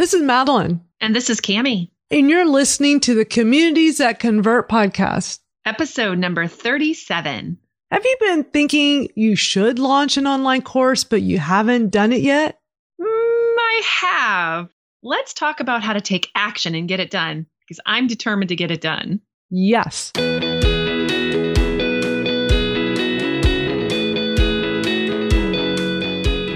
This is Madalyn. And this is Cami. And you're listening to the Communities That Convert podcast. Episode number 37. Have you been thinking you should launch an online course, but you haven't done it yet? Mm, I have. Let's talk about how to take action and get it done because I'm determined to get it done. Yes.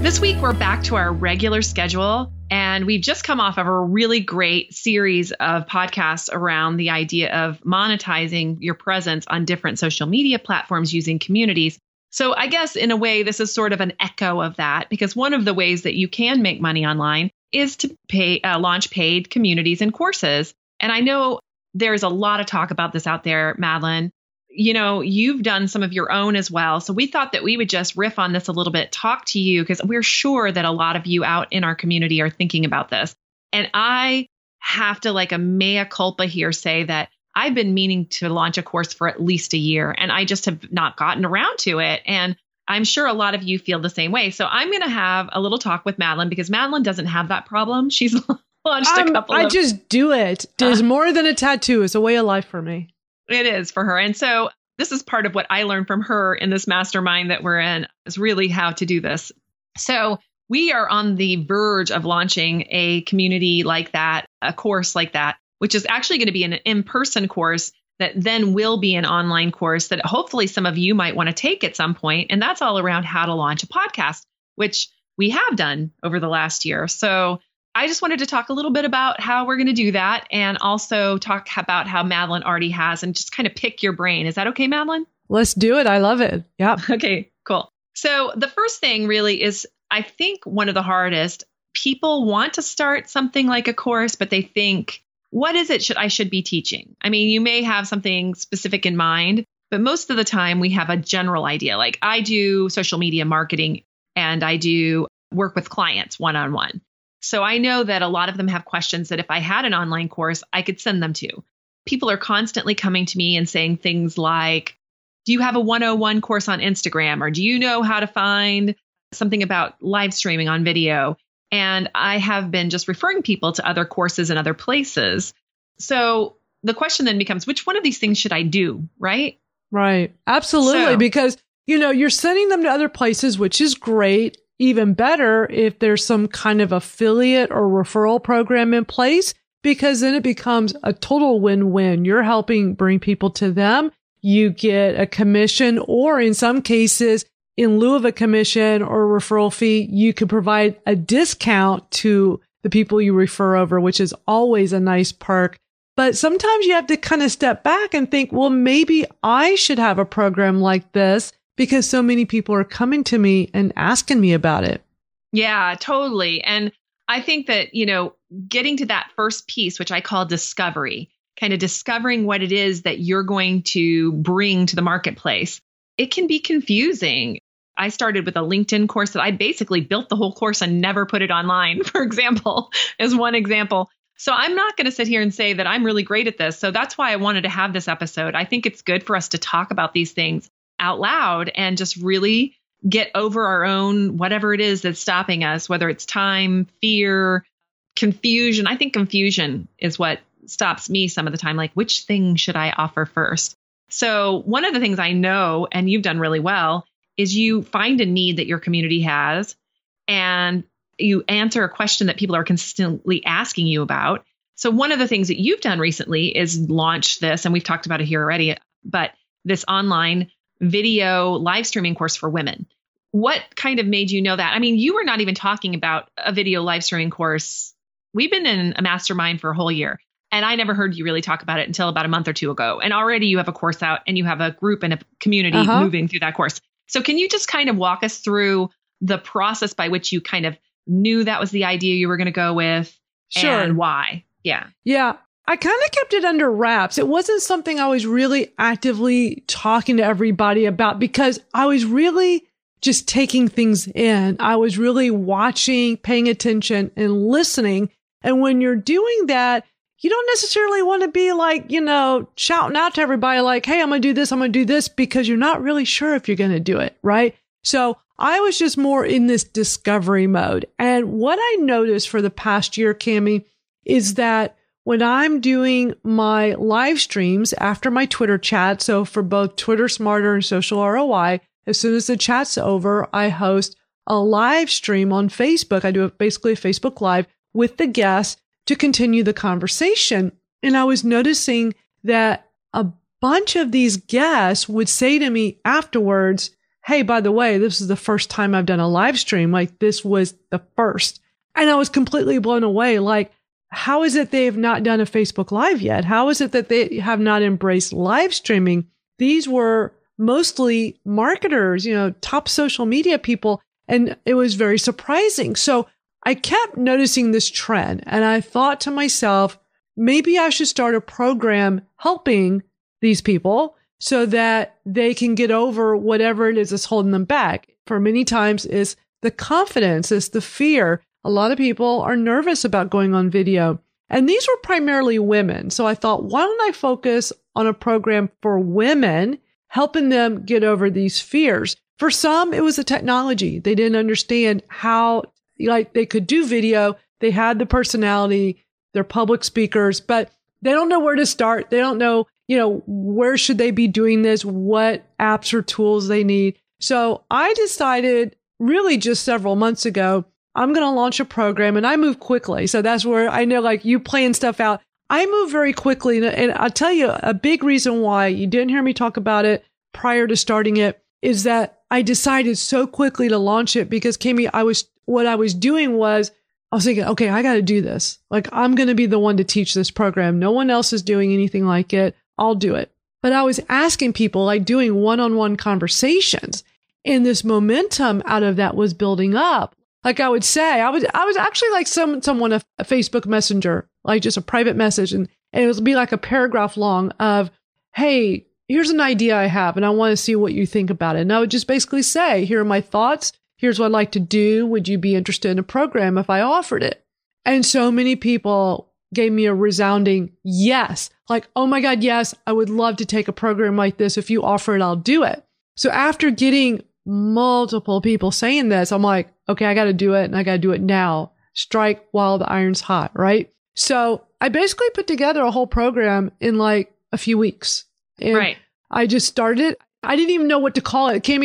This week, we're back to our regular schedule, and we've just come off of a really great series of podcasts around the idea of monetizing your presence on different social media platforms using communities. So, I guess in a way, this is sort of an echo of that because one of the ways that you can make money online is to pay, uh, launch paid communities and courses. And I know there's a lot of talk about this out there, Madalyn you know, you've done some of your own as well. So we thought that we would just riff on this a little bit, talk to you, because we're sure that a lot of you out in our community are thinking about this. And I have to, like a mea culpa here, say that I've been meaning to launch a course for at least a year and I just have not gotten around to it. And I'm sure a lot of you feel the same way. So I'm going to have a little talk with Madalyn because Madalyn doesn't have that problem. She's launched um, a couple. I of- just do it. There's uh, more than a tattoo. It's a way of life for me. It is for her. And so this is part of what I learned from her in this mastermind that we're in is really how to do this. So we are on the verge of launching a community like that, a course like that, which is actually going to be an in person course that then will be an online course that hopefully some of you might want to take at some point. And that's all around how to launch a podcast, which we have done over the last year. So I just wanted to talk a little bit about how we're going to do that and also talk about how Madalyn already has and just kind of pick your brain. Is that okay, Madalyn? Let's do it. I love it. Yeah. Okay, cool. So the first thing really is I think one of the hardest people want to start something like a course, but they think, what is it should I should be teaching? I mean, you may have something specific in mind, but most of the time we have a general idea. Like I do social media marketing and I do work with clients one on one. So I know that a lot of them have questions that if I had an online course, I could send them to. People are constantly coming to me and saying things like, Do you have a 101 course on Instagram? Or do you know how to find something about live streaming on video? And I have been just referring people to other courses and other places. So the question then becomes, which one of these things should I do? Right? Right. Absolutely. So, because, you know, you're sending them to other places, which is great even better if there's some kind of affiliate or referral program in place, because then it becomes a total win-win. You're helping bring people to them. You get a commission or in some cases, in lieu of a commission or a referral fee, you can provide a discount to the people you refer over, which is always a nice perk. But sometimes you have to kind of step back and think, well, maybe I should have a program like this because so many people are coming to me and asking me about it. Yeah, totally. And I think that, you know, getting to that first piece, which I call discovery, kind of discovering what it is that you're going to bring to the marketplace, it can be confusing. I started with a LinkedIn course that I basically built the whole course and never put it online, for example, as one example. So I'm not going to sit here and say that I'm really great at this. So that's why I wanted to have this episode. I think it's good for us to talk about these things out loud and just really get over our own whatever it is that's stopping us, whether it's time, fear, confusion. I think confusion is what stops me some of the time. Like, which thing should I offer first? So, one of the things I know, and you've done really well, is you find a need that your community has and you answer a question that people are consistently asking you about. So, one of the things that you've done recently is launch this, and we've talked about it here already, but this online video live streaming course for women. What kind of made you know that? I mean, you were not even talking about a video live streaming course. We've been in a mastermind for a whole year, and I never heard you really talk about it until about a month or two ago. And already you have a course out and you have a group and a community uh-huh. moving through that course. So, can you just kind of walk us through the process by which you kind of knew that was the idea you were going to go with sure. and why? Yeah. Yeah. I kind of kept it under wraps. It wasn't something I was really actively talking to everybody about because I was really just taking things in. I was really watching, paying attention and listening. And when you're doing that, you don't necessarily want to be like, you know, shouting out to everybody like, Hey, I'm going to do this. I'm going to do this because you're not really sure if you're going to do it. Right. So I was just more in this discovery mode. And what I noticed for the past year, Cami, is that when I'm doing my live streams after my Twitter chat, so for both Twitter Smarter and Social ROI, as soon as the chat's over, I host a live stream on Facebook. I do basically a Facebook Live with the guests to continue the conversation. And I was noticing that a bunch of these guests would say to me afterwards, Hey, by the way, this is the first time I've done a live stream. Like this was the first. And I was completely blown away. Like, how is it they have not done a Facebook Live yet? How is it that they have not embraced live streaming? These were mostly marketers, you know, top social media people. And it was very surprising. So I kept noticing this trend and I thought to myself, maybe I should start a program helping these people so that they can get over whatever it is that's holding them back. For many times is the confidence, is the fear. A lot of people are nervous about going on video. And these were primarily women. So I thought, why don't I focus on a program for women, helping them get over these fears? For some, it was the technology. They didn't understand how, like, they could do video. They had the personality. They're public speakers, but they don't know where to start. They don't know, you know, where should they be doing this? What apps or tools they need. So I decided really just several months ago I'm going to launch a program and I move quickly. So that's where I know like you plan stuff out. I move very quickly. And I'll tell you a big reason why you didn't hear me talk about it prior to starting it is that I decided so quickly to launch it because Cami, I was, what I was doing was I was thinking, okay, I got to do this. Like I'm going to be the one to teach this program. No one else is doing anything like it. I'll do it. But I was asking people, like doing one on one conversations and this momentum out of that was building up like I would say, I would I was actually like some someone a, a Facebook Messenger, like just a private message, and, and it would be like a paragraph long of, "Hey, here's an idea I have, and I want to see what you think about it." And I would just basically say, "Here are my thoughts. Here's what I'd like to do. Would you be interested in a program if I offered it?" And so many people gave me a resounding yes, like, "Oh my God, yes, I would love to take a program like this. If you offer it, I'll do it." So after getting multiple people saying this, I'm like, okay, I got to do it and I got to do it now. Strike while the iron's hot, right? So I basically put together a whole program in like a few weeks. And right. I just started. It. I didn't even know what to call it. It came,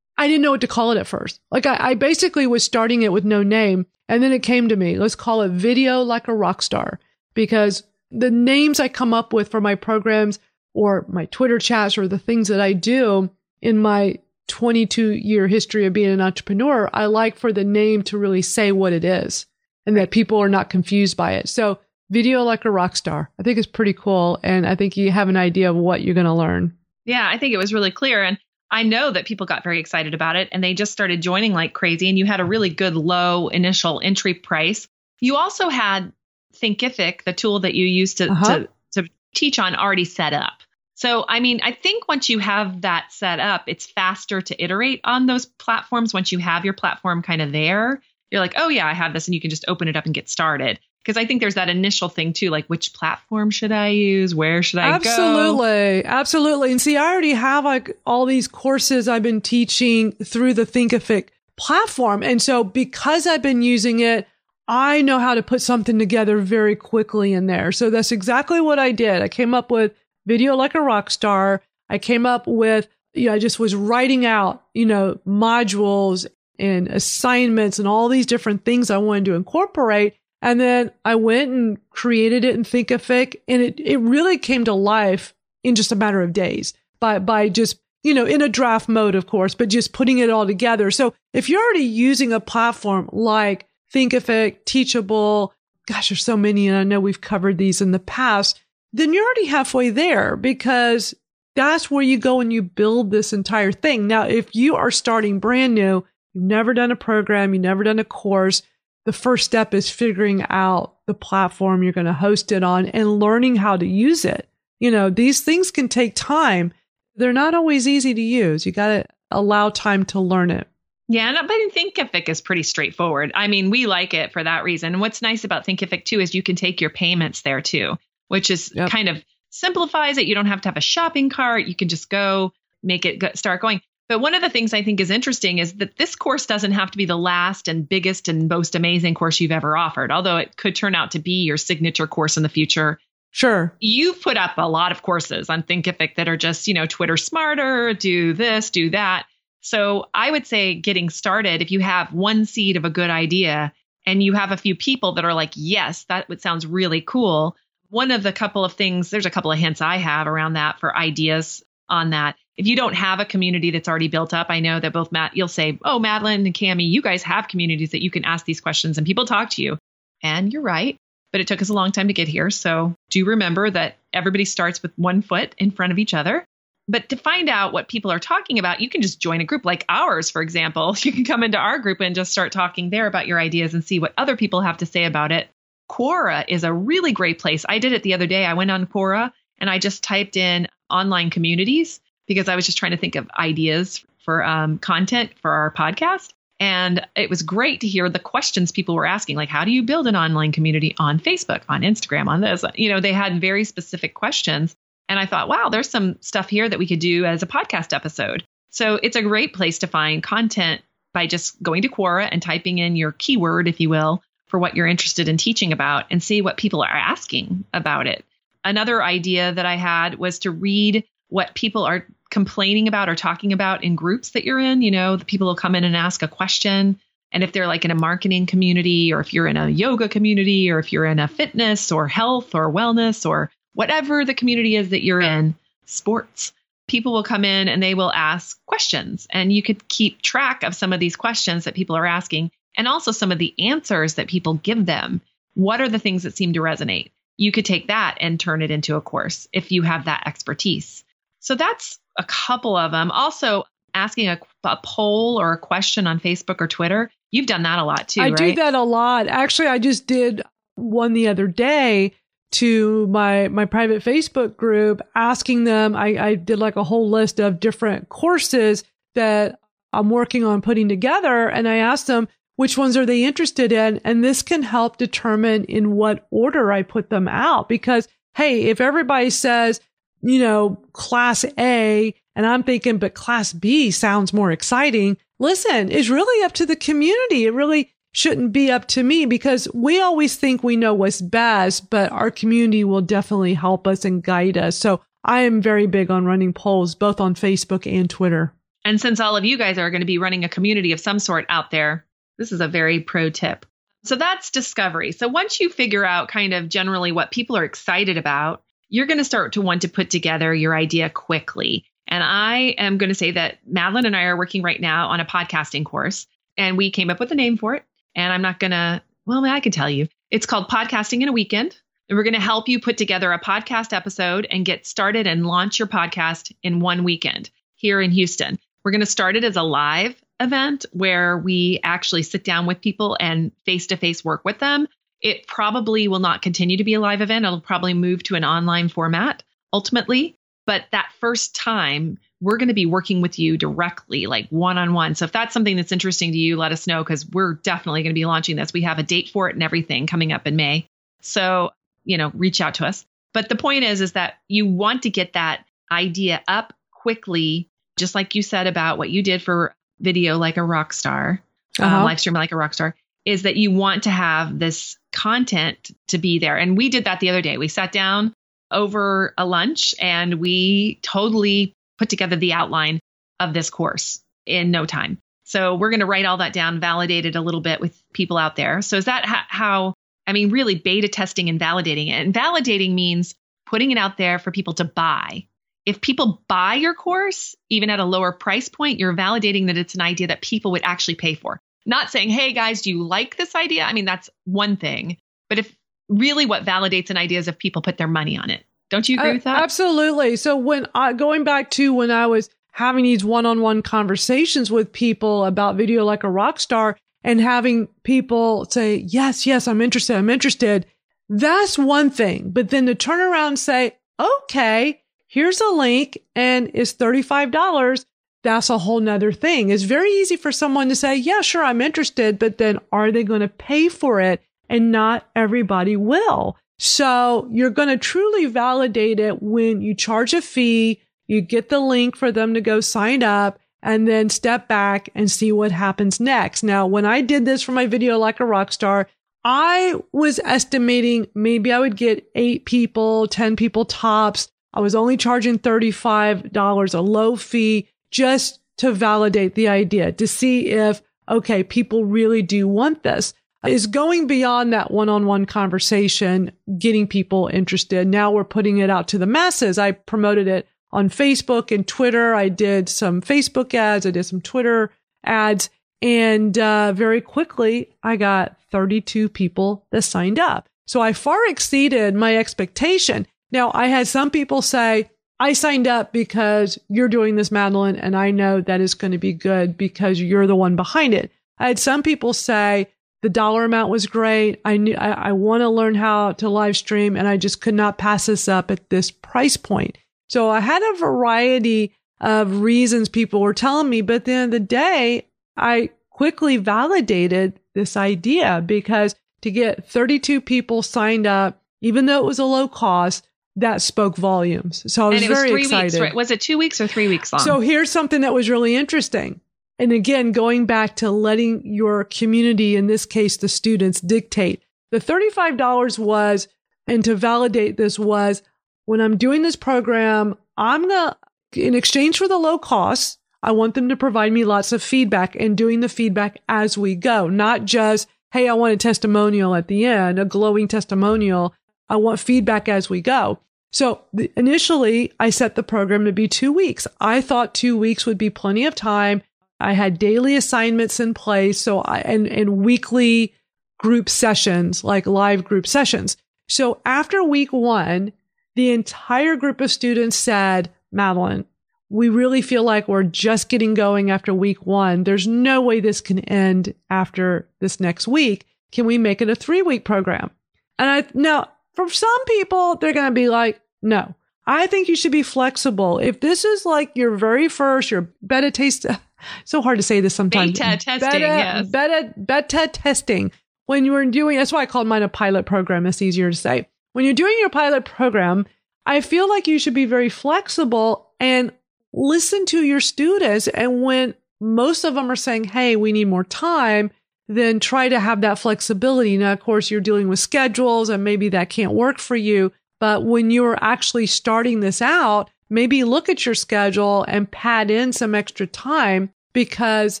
I didn't know what to call it at first. Like I, I basically was starting it with no name. And then it came to me, let's call it video like a rock star because the names I come up with for my programs or my Twitter chats or the things that I do in my 22 year history of being an entrepreneur, I like for the name to really say what it is and that people are not confused by it. So video like a rock star, I think is pretty cool. And I think you have an idea of what you're going to learn. Yeah, I think it was really clear. And I know that people got very excited about it and they just started joining like crazy. And you had a really good low initial entry price. You also had Thinkific, the tool that you used to, uh-huh. to, to teach on, already set up. So, I mean, I think once you have that set up, it's faster to iterate on those platforms. Once you have your platform kind of there, you're like, oh, yeah, I have this. And you can just open it up and get started. Because I think there's that initial thing too, like which platform should I use? Where should I absolutely, go? Absolutely. Absolutely. And see, I already have like all these courses I've been teaching through the Thinkific platform. And so because I've been using it, I know how to put something together very quickly in there. So that's exactly what I did. I came up with video like a rock star. I came up with, you know, I just was writing out, you know, modules and assignments and all these different things I wanted to incorporate. And then I went and created it in Thinkific and it, it really came to life in just a matter of days by, by just, you know, in a draft mode, of course, but just putting it all together. So if you're already using a platform like Thinkific, Teachable, gosh, there's so many. And I know we've covered these in the past. Then you're already halfway there because that's where you go and you build this entire thing. Now, if you are starting brand new, you've never done a program, you've never done a course, the first step is figuring out the platform you're going to host it on and learning how to use it. You know, these things can take time. They're not always easy to use. You got to allow time to learn it. Yeah, uh, but I Thinkific is pretty straightforward. I mean, we like it for that reason. And what's nice about Thinkific too is you can take your payments there too, which is yep. kind of simplifies it. You don't have to have a shopping cart. You can just go make it start going. But one of the things I think is interesting is that this course doesn't have to be the last and biggest and most amazing course you've ever offered, although it could turn out to be your signature course in the future. Sure. You've put up a lot of courses on Thinkific that are just, you know, Twitter smarter, do this, do that. So I would say getting started, if you have one seed of a good idea and you have a few people that are like, yes, that would sounds really cool. One of the couple of things, there's a couple of hints I have around that for ideas on that. If you don't have a community that's already built up, I know that both Matt, you'll say, oh, Madalyn and Cami, you guys have communities that you can ask these questions and people talk to you. And you're right, but it took us a long time to get here. So do remember that everybody starts with one foot in front of each other. But to find out what people are talking about, you can just join a group like ours, for example. You can come into our group and just start talking there about your ideas and see what other people have to say about it. Quora is a really great place. I did it the other day. I went on Quora and I just typed in online communities because I was just trying to think of ideas for um, content for our podcast. And it was great to hear the questions people were asking, like, how do you build an online community on Facebook, on Instagram, on this? You know, they had very specific questions. And I thought, wow, there's some stuff here that we could do as a podcast episode. So it's a great place to find content by just going to Quora and typing in your keyword, if you will, for what you're interested in teaching about and see what people are asking about it. Another idea that I had was to read what people are complaining about or talking about in groups that you're in. You know, the people will come in and ask a question. And if they're like in a marketing community, or if you're in a yoga community, or if you're in a fitness or health or wellness or whatever the community is that you're in, sports, people will come in and they will ask questions. And you could keep track of some of these questions that people are asking and also some of the answers that people give them. What are the things that seem to resonate? You could take that and turn it into a course if you have that expertise. So that's a couple of them. Also, asking a, a, poll or a question on Facebook or Twitter. You've done that a lot too. I right? do that a lot. Actually, I just did one the other day to my my private Facebook group, asking them. I, I did like a whole list of different courses that I'm working on putting together, and I asked them which ones are they interested in, and this can help determine in what order I put them out. Because hey, if everybody says you know, class A. And I'm thinking, but class B sounds more exciting. Listen, it's really up to the community. It really shouldn't be up to me because we always think we know what's best, but our community will definitely help us and guide us. So I am very big on running polls, both on Facebook and Twitter. And since all of you guys are going to be running a community of some sort out there, this is a very pro tip. So that's discovery. So once you figure out kind of generally what people are excited about, you're going to start to want to put together your idea quickly. And I am going to say that Madalyn and I are working right now on a podcasting course, and we came up with a name for it. And I'm not going to, well, I can tell you. It's called Podcasting in a Weekend. And we're going to help you put together a podcast episode and get started and launch your podcast in one weekend here in Houston. We're going to start it as a live event where we actually sit down with people and face to face work with them it probably will not continue to be a live event. It'll probably move to an online format ultimately. But that first time, we're going to be working with you directly, like one on one. So if that's something that's interesting to you, let us know because we're definitely going to be launching this. We have a date for it and everything coming up in May. So, you know, reach out to us. But the point is, is that you want to get that idea up quickly, just like you said about what you did for video like a rock star, um, uh-huh. um, live stream like a rock star is that you want to have this content to be there. And we did that the other day. We sat down over a lunch and we totally put together the outline of this course in no time. So we're going to write all that down, validate it a little bit with people out there. So is that ha- how I mean, really beta testing and validating it. And validating means putting it out there for people to buy. If people buy your course, even at a lower price point, you're validating that it's an idea that people would actually pay for. Not saying, hey guys, do you like this idea? I mean, that's one thing. But if really what validates an idea is if people put their money on it. Don't you agree uh, with that? Absolutely. So when I going back to when I was having these one-on-one conversations with people about video like a rock star and having people say, yes, yes, I'm interested. I'm interested. That's one thing. But then to turn around and say, okay, here's a link and it's $35. That's a whole nother thing. It's very easy for someone to say, yeah, sure, I'm interested. But then are they going to pay for it? And not everybody will. So you're going to truly validate it when you charge a fee you get the link for them to go sign up and then step back and see what happens next. Now, when I did this for my video like a rock star, I was estimating maybe I would get eight people, 10 people tops. I was only charging $35, a low fee just to validate the idea to see if, okay, people really do want this. Is going beyond that one on one conversation, getting people interested. Now we're putting it out to the masses. I promoted it on Facebook and Twitter. I did some Facebook ads. I did some Twitter ads. And uh, very quickly, I got 32 people that signed up. So I far exceeded my expectation. Now, I had some people say, I signed up because you're doing this, Madalyn, and I know that is going to be good because you're the one behind it. I had some people say the dollar amount was great. I knew I, I want to learn how to live stream and I just could not pass this up at this price point. So I had a variety of reasons people were telling me, but at the end of the day, I quickly validated this idea because to get 32 people signed up, even though it was a low cost, that spoke volumes. So I was, was very excited. Weeks, right? Was it two weeks or three weeks long? So here's something that was really interesting. And again, going back to letting your community, in this case, the students dictate the $35 was, and to validate this was when I'm doing this program, I'm going to, in exchange for the low costs, I want them to provide me lots of feedback and doing the feedback as we go, not just, Hey, I want a testimonial at the end, a glowing testimonial. I want feedback as we go. So initially I set the program to be two weeks. I thought two weeks would be plenty of time. I had daily assignments in place. So I, and, and weekly group sessions, like live group sessions. So after week one, the entire group of students said, Madalyn, we really feel like we're just getting going after week one. There's no way this can end after this next week. Can we make it a three week program? And I, now for some people, they're going to be like, no, I think you should be flexible. If this is like your very first, your beta taste, so hard to say this sometimes. Beta testing, beta, yes. Beta, beta testing. When you were doing, that's why I called mine a pilot program. It's easier to say. When you're doing your pilot program, I feel like you should be very flexible and listen to your students. And when most of them are saying, Hey, we need more time, then try to have that flexibility. Now, of course, you're dealing with schedules and maybe that can't work for you. But when you're actually starting this out, maybe look at your schedule and pad in some extra time because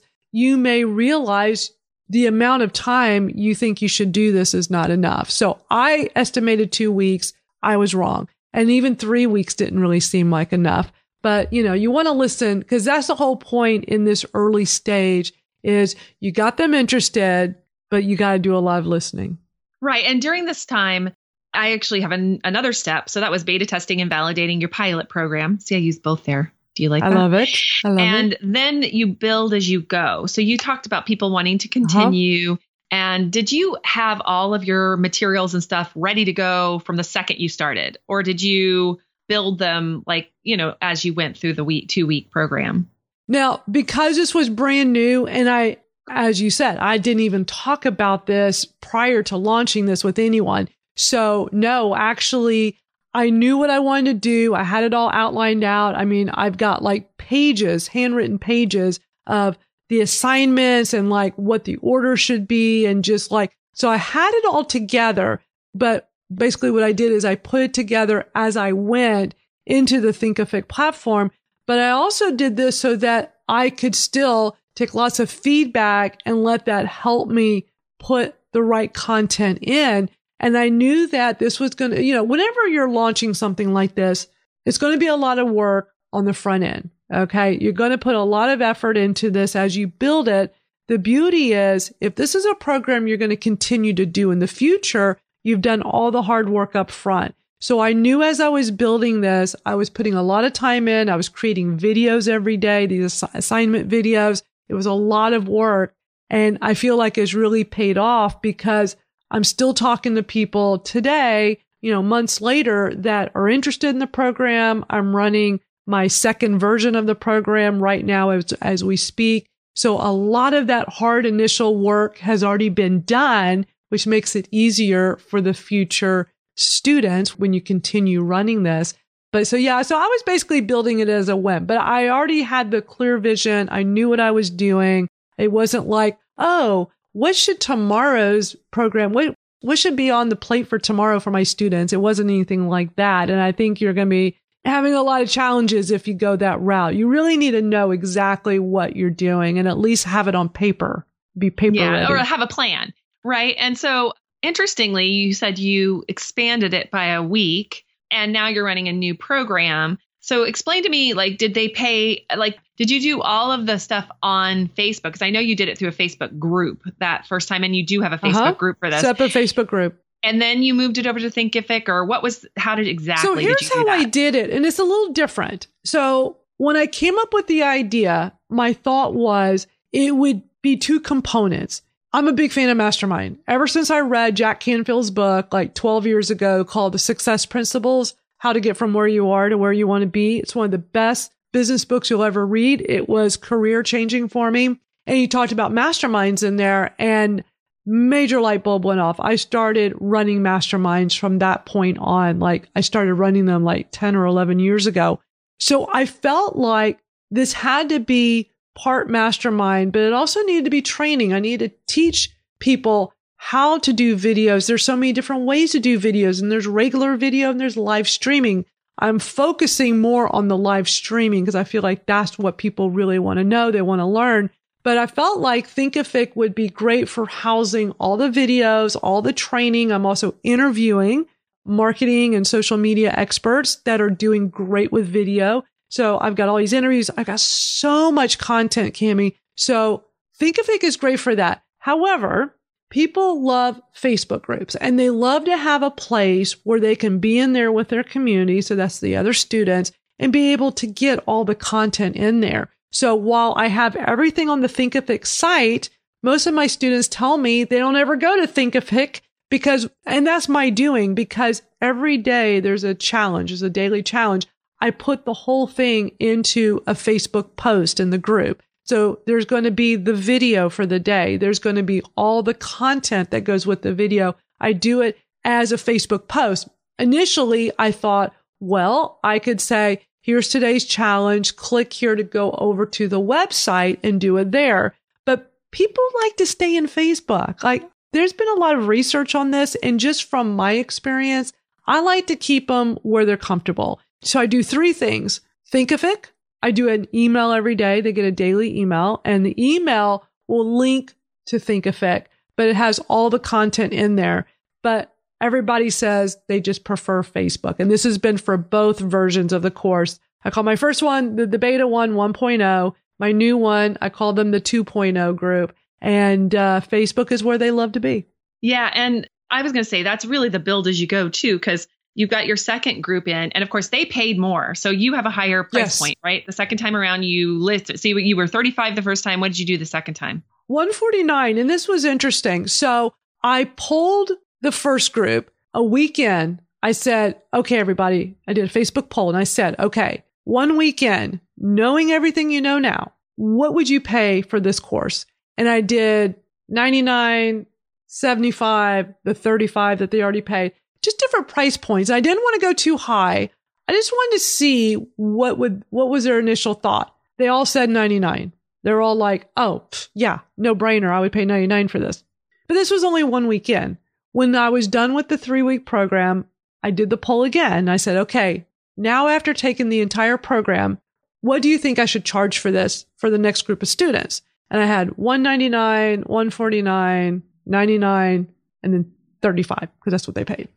you may realize the amount of time you think you should do this is not enough. So I estimated two weeks. I was wrong. And even three weeks didn't really seem like enough. But, you know, you want to listen because that's the whole point in this early stage is you got them interested, but you got to do a lot of listening. Right. And during this time, I actually have an, another step. So that was beta testing and validating your pilot program. See, I use both there. Do you like I that? love it. I love it. and it. then you build as you go. So you talked about people wanting to continue. Uh-huh. And did you have all of your materials and stuff ready to go from the second you started? Or did you build them like, you know, as you went through the week, two week program? Now, because this was brand new and I, as you said, I didn't even talk about this prior to launching this with anyone. So no, actually, I knew what I wanted to do. I had it all outlined out. I mean, I've got like pages, handwritten pages of the assignments and like what the order should be and just like, so I had it all together, but basically what I did is I put it together as I went into the Thinkific platform. But I also did this so that I could still take lots of feedback and let that help me put the right content in. And I knew that this was going to, you know, whenever you're launching something like this, it's going to be a lot of work on the front end. Okay. You're going to put a lot of effort into this as you build it. The beauty is if this is a program you're going to continue to do in the future, you've done all the hard work up front. So I knew as I was building this, I was putting a lot of time in. I was creating videos every day, these assignment videos. It was a lot of work. And I feel like it's really paid off because I'm still talking to people today, you know, months later that are interested in the program. I'm running my second version of the program right now as, as we speak. So a lot of that hard initial work has already been done, which makes it easier for the future students when you continue running this. But so yeah, so I was basically building it as a went, but I already had the clear vision. I knew what I was doing. It wasn't like, oh, what should tomorrow's program, what, what should be on the plate for tomorrow for my students? It wasn't anything like that. And I think you're going to be having a lot of challenges if you go that route. You really need to know exactly what you're doing and at least have it on paper, be paper yeah, ready. or have a plan. Right. And so interestingly, you said you expanded it by a week and now you're running a new program. So explain to me, like, did they pay, like, did you do all of the stuff on Facebook? Because I know you did it through a Facebook group that first time, and you do have a Facebook uh-huh. group for this. Separate Facebook group. And then you moved it over to Thinkific, or what was, how did exactly? So here's how I did it. And it's a little different. So when I came up with the idea, my thought was it would be two components. I'm a big fan of Mastermind. Ever since I read Jack Canfield's book like 12 years ago called The Success Principles, How to Get From Where You Are to Where You Want to Be. It's one of the best business books you'll ever read. It was career changing for me. And he talked about masterminds in there and major light bulb went off. I started running masterminds from that point on. Like I started running them like 10 or 11 years ago. So I felt like this had to be part mastermind, but it also needed to be training. I needed to teach people how to do videos. There's so many different ways to do videos and there's regular video and there's live streaming. I'm focusing more on the live streaming because I feel like that's what people really want to know. They want to learn. But I felt like Thinkific would be great for housing all the videos, all the training. I'm also interviewing marketing and social media experts that are doing great with video. So I've got all these interviews. I've got so much content, Cami. So Thinkific is great for that. However, people love Facebook groups and they love to have a place where they can be in there with their community. So that's the other students and be able to get all the content in there. So while I have everything on the Thinkific site, most of my students tell me they don't ever go to Thinkific because, and that's my doing because every day there's a challenge, there's a daily challenge. I put the whole thing into a Facebook post in the group. So there's going to be the video for the day. There's going to be all the content that goes with the video. I do it as a Facebook post. Initially, I thought, well, I could say, here's today's challenge. Click here to go over to the website and do it there. But people like to stay in Facebook. Like there's been a lot of research on this. And just from my experience, I like to keep them where they're comfortable. So I do three things. Thinkific. I do an email every day. They get a daily email and the email will link to Thinkific, but it has all the content in there. But everybody says they just prefer Facebook. And this has been for both versions of the course. I call my first one the, the beta one 1.0. My new one, I call them the 2.0 group. And uh, Facebook is where they love to be. Yeah. And I was going to say that's really the build as you go too, because you've got your second group in and of course they paid more. So you have a higher price yes. point right? The second time around you list see you were 35 the first time. What did you do the second time? 149 and this was interesting. So i pulled the first group a weekend i said okay everybody. I did a facebook poll and i said okay one weekend knowing everything you know now what would you pay for this course? And i did 99 75 the 35 that they already paid just different price points. I didn't want to go too high. I just wanted to see what would, what was their initial thought. They all said 99. They're all like, oh, yeah, no brainer. I would pay 99 for this. But this was only one weekend. When I was done with the three week program, I did the poll again. I said, okay, now after taking the entire program, what do you think I should charge for this for the next group of students? And I had 199, 149, 99 and then 35 because that's what they paid.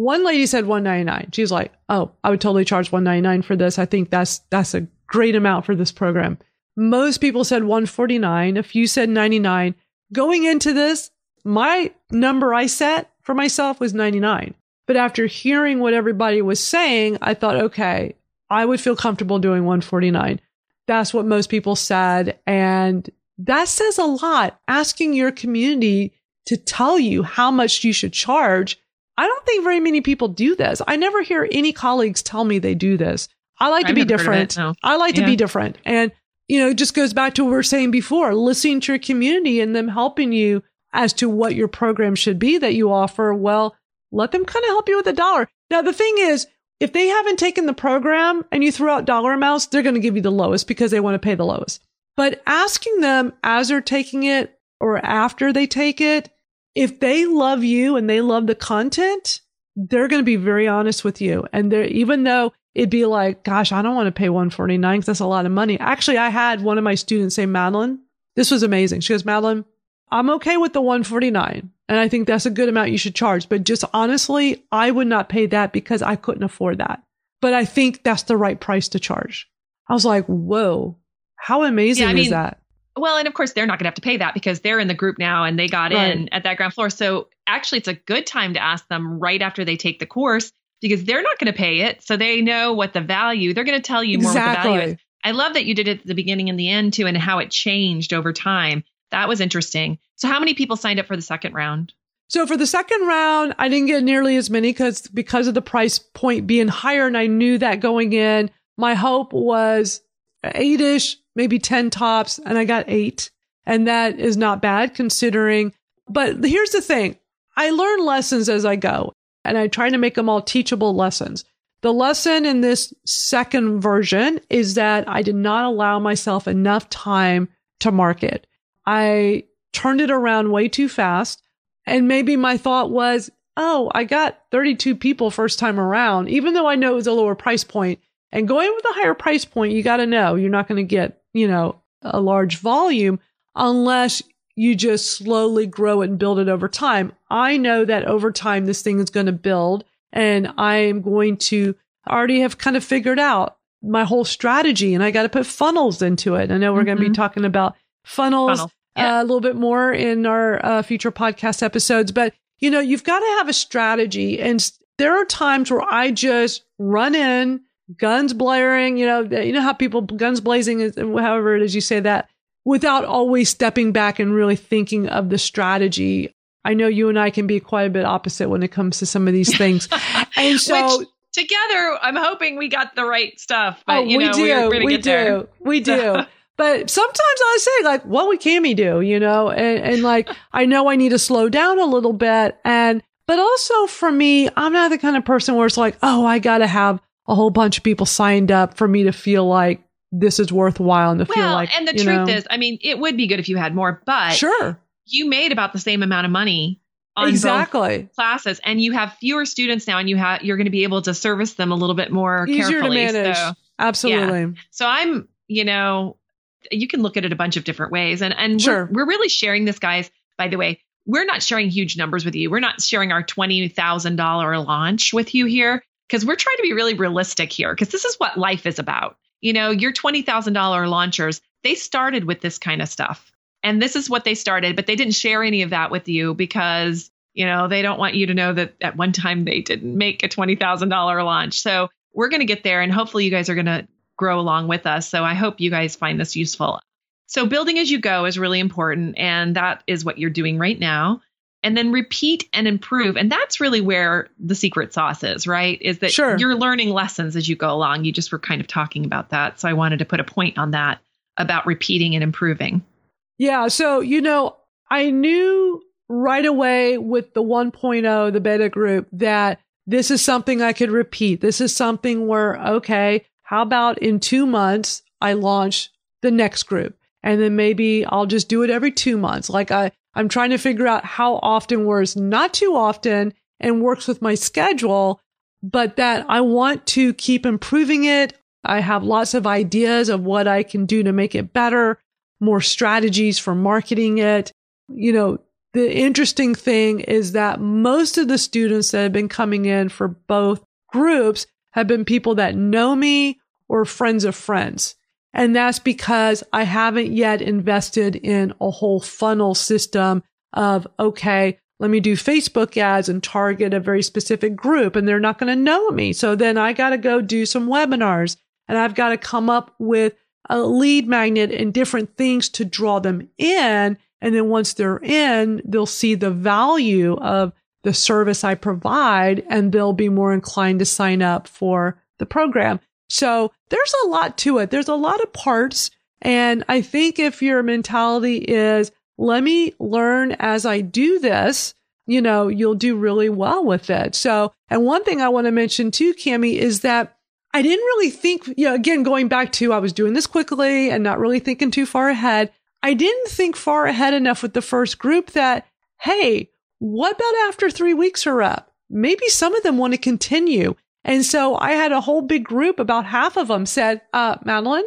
One lady said 199. She's like, "Oh, I would totally charge 199 for this. I think that's that's a great amount for this program." Most people said 149. A few said 99. Going into this, my number I set for myself was 99. But after hearing what everybody was saying, I thought, okay, I would feel comfortable doing 149. That's what most people said. And that says a lot. Asking your community to tell you how much you should charge. I don't think very many people do this. I never hear any colleagues tell me they do this. I like I've to be different. It, no. I like yeah. to be different. And, you know, it just goes back to what we were saying before, listening to your community and them helping you as to what your program should be that you offer. Well, let them kind of help you with a dollar. Now, the thing is, if they haven't taken the program and you throw out dollar amounts, they're going to give you the lowest because they want to pay the lowest. But asking them as they're taking it or after they take it, if they love you and they love the content, they're going to be very honest with you. And they're, even though it'd be like, gosh, I don't want to pay 149 because that's a lot of money. Actually, I had one of my students say, Madalyn, this was amazing. She goes, Madalyn, I'm okay with the 149. And I think that's a good amount you should charge. But just honestly, I would not pay that because I couldn't afford that. But I think that's the right price to charge. I was like, whoa, how amazing yeah, I mean, is that? Well, and of course, they're not going to have to pay that because they're in the group now and they got right. in at that ground floor. So actually, it's a good time to ask them right after they take the course because they're not going to pay it. So they know what the value, they're going to tell you more exactly. what the value is. I love that you did it at the beginning and the end too, and how it changed over time. That was interesting. So, how many people signed up for the second round? So for the second round, I didn't get nearly as many because because of the price point being higher, and I knew that going in. My hope was eight ish, maybe ten tops, and I got eight, and that is not bad considering. But here's the thing: I learn lessons as I go, and I try to make them all teachable lessons. The lesson in this second version is that I did not allow myself enough time to market. I turned it around way too fast. And maybe my thought was, oh, I got 32 people first time around, even though I know it was a lower price point. And going with a higher price point, you got to know you're not going to get, you know, a large volume unless you just slowly grow it and build it over time. I know that over time, this thing is going to build and I am going to already have kind of figured out my whole strategy and I got to put funnels into it. I know we're mm-hmm. going to be talking about funnels Funnel yeah. uh, a little bit more in our uh, future podcast episodes. But, you know, you've got to have a strategy. And there are times where I just run in, guns blaring, you know, you know how people, guns blazing, is however it is you say that, without always stepping back and really thinking of the strategy. I know you and I can be quite a bit opposite when it comes to some of these things. and so. Which- together i'm hoping we got the right stuff but, oh, you know, we do we're, we're we do we do But sometimes I say like, what would Cami do? You know, and, and like, I know I need to slow down a little bit. And, but also for me, I'm not the kind of person where it's like, oh, I got to have a whole bunch of people signed up for me to feel like this is worthwhile and to well, feel like. And the truth know, is, I mean, it would be good if you had more, but sure, you made about the same amount of money on exactly classes, and you have fewer students now, and you have you're going to be able to service them a little bit more easier carefully. to manage. So, Absolutely. Yeah. So I'm, you know, you can look at it a bunch of different ways. And and sure. we're, we're really sharing this, guys. By the way, we're not sharing huge numbers with you. We're not sharing our twenty thousand dollar launch with you here because we're trying to be really realistic here because this is what life is about. You know, your twenty thousand dollar launchers they started with this kind of stuff, and this is what they started, but they didn't share any of that with you because you know they don't want you to know that at one time they didn't make a twenty thousand dollar launch. So we're going to get there, and hopefully you guys are going to grow along with us. So I hope you guys find this useful. So building as you go is really important. And that is what you're doing right now. And then repeat and improve. And that's really where the secret sauce is, right? Is that sure. you're learning lessons as you go along. You just were kind of talking about that. So I wanted to put a point on that about repeating and improving. Yeah. So, you know, I knew right away with the 1.0, the beta group, that this is something I could repeat. This is something where, okay, how about in two months, I launch the next group and then maybe I'll just do it every two months. Like I, I'm trying to figure out how often works not too often and works with my schedule, but that I want to keep improving it. I have lots of ideas of what I can do to make it better, more strategies for marketing it. You know, the interesting thing is that most of the students that have been coming in for both groups have been people that know me or friends of friends. And that's because I haven't yet invested in a whole funnel system of, okay, let me do Facebook ads and target a very specific group and they're not going to know me. So then I got to go do some webinars and I've got to come up with a lead magnet and different things to draw them in. And then once they're in, they'll see the value of the service I provide and they'll be more inclined to sign up for the program. So there's a lot to it. There's a lot of parts. And I think if your mentality is, let me learn as I do this, you know, you'll do really well with it. So, and one thing I want to mention too, Cami, is that I didn't really think, you know, again, going back to I was doing this quickly and not really thinking too far ahead. I didn't think far ahead enough with the first group that, hey, what about after three weeks are up? Maybe some of them want to continue. And so I had a whole big group, about half of them said, uh, Madalyn,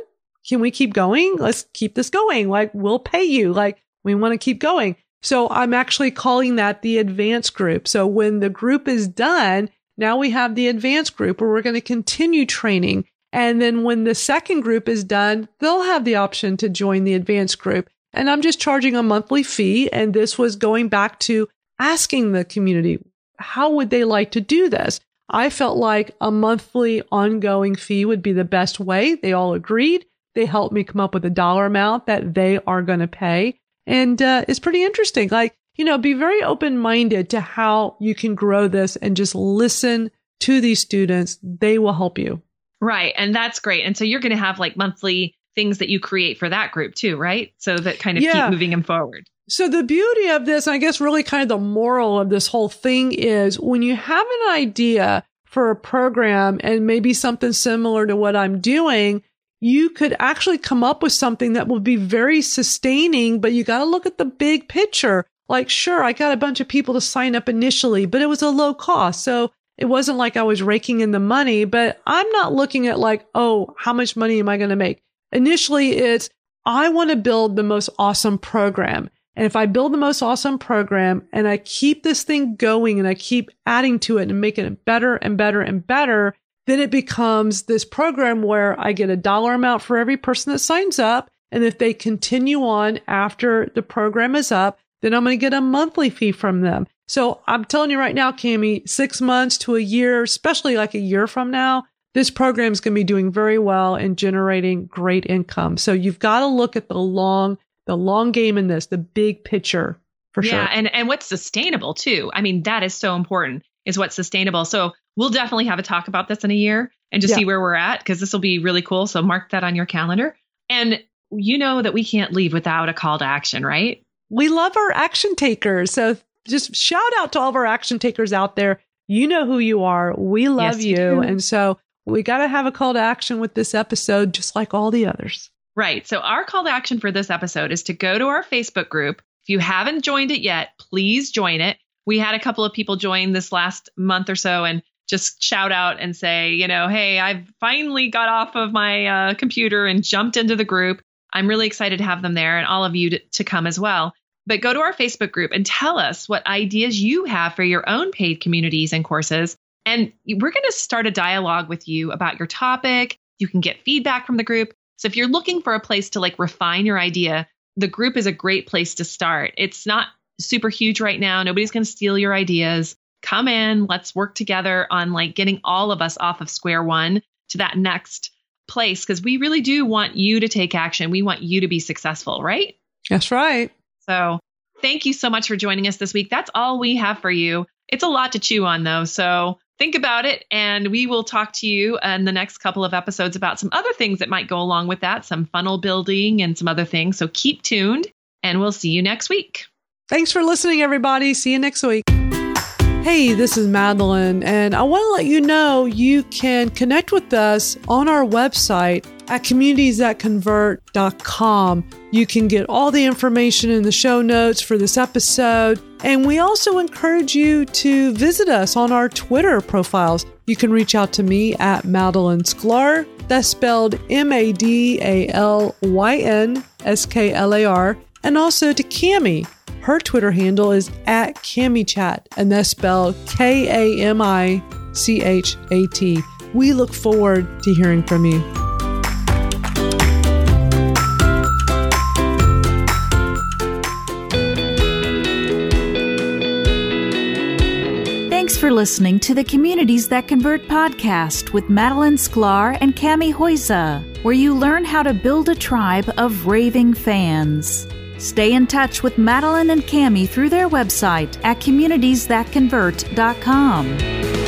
can we keep going? Let's keep this going. Like, we'll pay you. Like, we want to keep going. So I'm actually calling that the advanced group. So when the group is done, now we have the advanced group where we're going to continue training. And then when the second group is done, they'll have the option to join the advanced group. And I'm just charging a monthly fee. And this was going back to asking the community, how would they like to do this? I felt like a monthly ongoing fee would be the best way. They all agreed. They helped me come up with a dollar amount that they are going to pay. And uh, it's pretty interesting. Like, you know, be very open minded to how you can grow this and just listen to these students. They will help you. Right. And that's great. And so you're going to have like monthly things that you create for that group too, right? So that kind of yeah. keep moving them forward. So the beauty of this, I guess really kind of the moral of this whole thing is when you have an idea for a program and maybe something similar to what I'm doing, you could actually come up with something that will be very sustaining, but you got to look at the big picture. Like, sure, I got a bunch of people to sign up initially, but it was a low cost. So it wasn't like I was raking in the money, but I'm not looking at like, oh, how much money am I going to make? Initially, it's, I want to build the most awesome program. And if I build the most awesome program and I keep this thing going and I keep adding to it and making it better and better and better, then it becomes this program where I get a dollar amount for every person that signs up. And if they continue on after the program is up, then I'm going to get a monthly fee from them. So I'm telling you right now, Cami, six months to a year, especially like a year from now, this program is going to be doing very well and generating great income. So you've got to look at the long the long game in this, the big picture for yeah, sure. Yeah, and and what's sustainable too. I mean, that is so important. Is what's sustainable. So we'll definitely have a talk about this in a year and just yeah. see where we're at because this will be really cool. So mark that on your calendar. And you know that we can't leave without a call to action, right? We love our action takers. So just shout out to all of our action takers out there. You know who you are. We love yes, you. And so we got to have a call to action with this episode, just like all the others. Right. So, our call to action for this episode is to go to our Facebook group. If you haven't joined it yet, please join it. We had a couple of people join this last month or so and just shout out and say, you know, hey, I've finally got off of my uh, computer and jumped into the group. I'm really excited to have them there and all of you to, to come as well. But go to our Facebook group and tell us what ideas you have for your own paid communities and courses. And we're going to start a dialogue with you about your topic. You can get feedback from the group. So if you're looking for a place to like refine your idea, the group is a great place to start. It's not super huge right now. Nobody's going to steal your ideas. Come in, let's work together on like getting all of us off of square one to that next place because we really do want you to take action. We want you to be successful, right? That's right. So, thank you so much for joining us this week. That's all we have for you. It's a lot to chew on though. So, think about it. And we will talk to you in the next couple of episodes about some other things that might go along with that, some funnel building and some other things. So keep tuned and we'll see you next week. Thanks for listening, everybody. See you next week. Hey, this is Madalyn, and I want to let you know you can connect with us on our website at communitiesthatconvert.com. You can get all the information in the show notes for this episode. And we also encourage you to visit us on our Twitter profiles. You can reach out to me at Madalyn Sklar. That's spelled M A D A L Y N S K L A R. And also to Cami Her Twitter handle is at KamiChat, and that's spelled K A M I C H A T. We look forward to hearing from you. Listening to the Communities That Convert podcast with Madalyn Sklar and Cami Hoyza, where you learn how to build a tribe of raving fans. Stay in touch with Madalyn and Cami through their website at communitiesthatconvert.com.